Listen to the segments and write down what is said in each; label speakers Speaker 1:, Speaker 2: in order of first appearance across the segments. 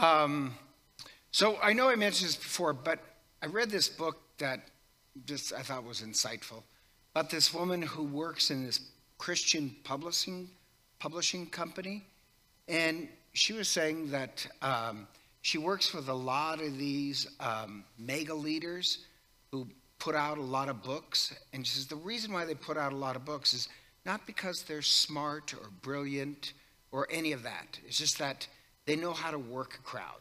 Speaker 1: Um, so I know I mentioned this before, but I read this book that just I thought was insightful about this woman who works in this Christian publishing publishing company, and she was saying that um, she works with a lot of these um, mega leaders who put out a lot of books, and she says the reason why they put out a lot of books is not because they're smart or brilliant or any of that. It's just that they know how to work a crowd.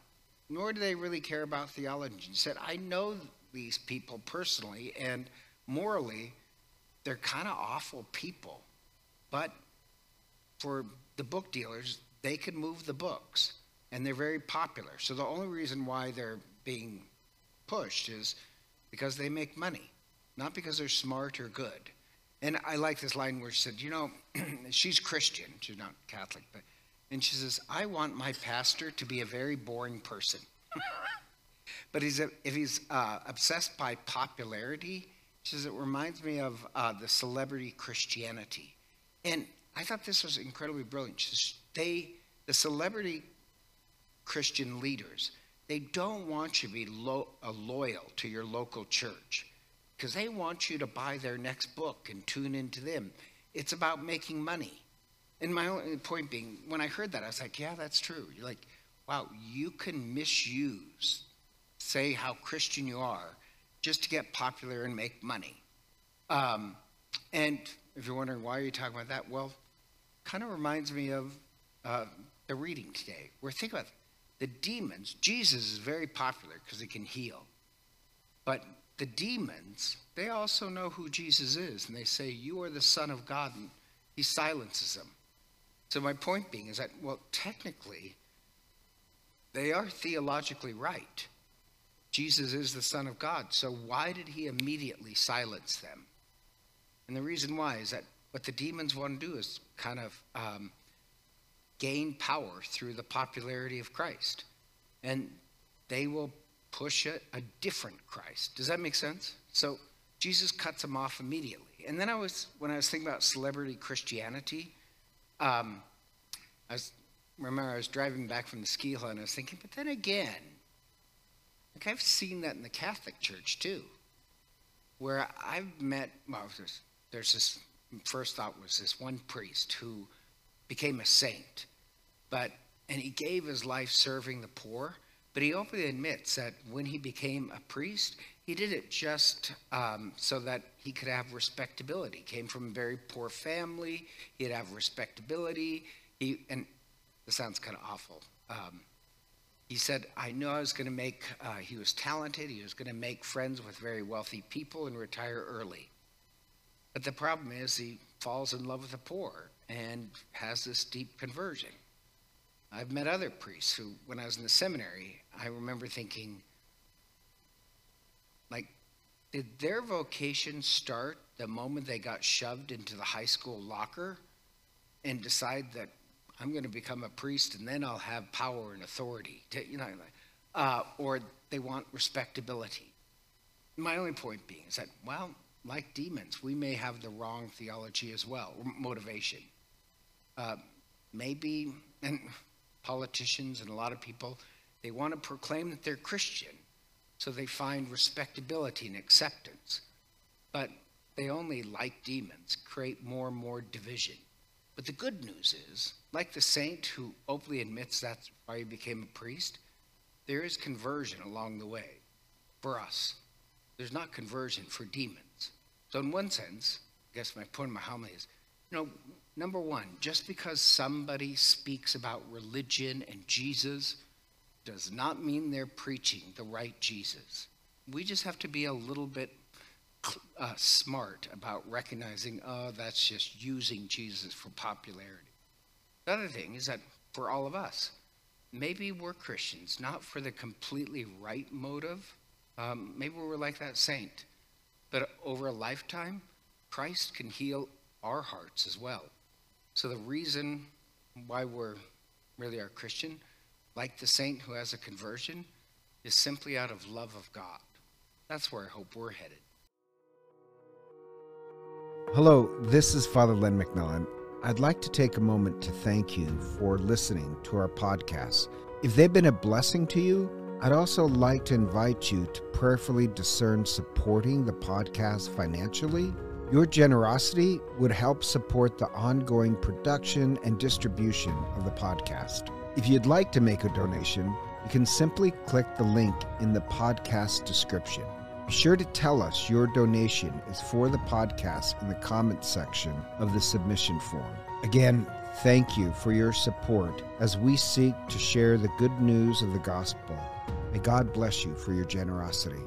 Speaker 1: Nor do they really care about theology. He said, I know these people personally, and morally, they're kind of awful people. But for the book dealers, they can move the books, and they're very popular. So the only reason why they're being pushed is because they make money, not because they're smart or good. And I like this line where she said, you know, she's Christian, she's not Catholic, but, and she says, I want my pastor to be a very boring person. but he's a, if he's uh, obsessed by popularity, she says, it reminds me of uh, the celebrity Christianity. And I thought this was incredibly brilliant. She says, they, the celebrity Christian leaders, they don't want you to be lo- uh, loyal to your local church because they want you to buy their next book and tune into them. It's about making money. And my only point being, when I heard that, I was like, yeah, that's true. You're like, wow, you can misuse, say how Christian you are, just to get popular and make money. Um, and if you're wondering why are you talking about that, well, kind of reminds me of uh, the reading today. We're thinking about the demons. Jesus is very popular because he can heal. But the demons, they also know who Jesus is, and they say, You are the Son of God, and he silences them. So, my point being is that, well, technically, they are theologically right. Jesus is the Son of God. So, why did he immediately silence them? And the reason why is that what the demons want to do is kind of um, gain power through the popularity of Christ. And they will push a, a different Christ. Does that make sense? So Jesus cuts them off immediately. And then I was, when I was thinking about celebrity Christianity, um, I was, remember I was driving back from the ski hill and I was thinking, but then again, like I've seen that in the Catholic Church too, where I've met, well, there's, there's this, first thought was this one priest who became a saint, but, and he gave his life serving the poor, but he openly admits that when he became a priest, he did it just um, so that he could have respectability. Came from a very poor family. He'd have respectability. He, and this sounds kind of awful. Um, he said, I knew I was going to make, uh, he was talented. He was going to make friends with very wealthy people and retire early. But the problem is he falls in love with the poor and has this deep conversion. I've met other priests who, when I was in the seminary, I remember thinking, like, did their vocation start the moment they got shoved into the high school locker and decide that I'm going to become a priest and then I'll have power and authority? To, you know, uh, or they want respectability. My only point being is that, well, like demons, we may have the wrong theology as well, motivation. Uh, maybe, and politicians and a lot of people, they want to proclaim that they're Christian. So they find respectability and acceptance. But they only, like demons, create more and more division. But the good news is, like the saint who openly admits that's why he became a priest, there is conversion along the way for us. There's not conversion for demons. So, in one sense, I guess my point of my homily is, you know, Number one, just because somebody speaks about religion and Jesus does not mean they're preaching the right Jesus. We just have to be a little bit uh, smart about recognizing, oh, that's just using Jesus for popularity. The other thing is that for all of us, maybe we're Christians, not for the completely right motive. Um, maybe we're like that saint. But over a lifetime, Christ can heal our hearts as well. So the reason why we're really are Christian, like the saint who has a conversion, is simply out of love of God. That's where I hope we're headed.
Speaker 2: Hello, this is Father Len McMillan. I'd like to take a moment to thank you for listening to our podcast. If they've been a blessing to you, I'd also like to invite you to prayerfully discern supporting the podcast financially. Your generosity would help support the ongoing production and distribution of the podcast. If you'd like to make a donation, you can simply click the link in the podcast description. Be sure to tell us your donation is for the podcast in the comments section of the submission form. Again, thank you for your support as we seek to share the good news of the gospel. May God bless you for your generosity.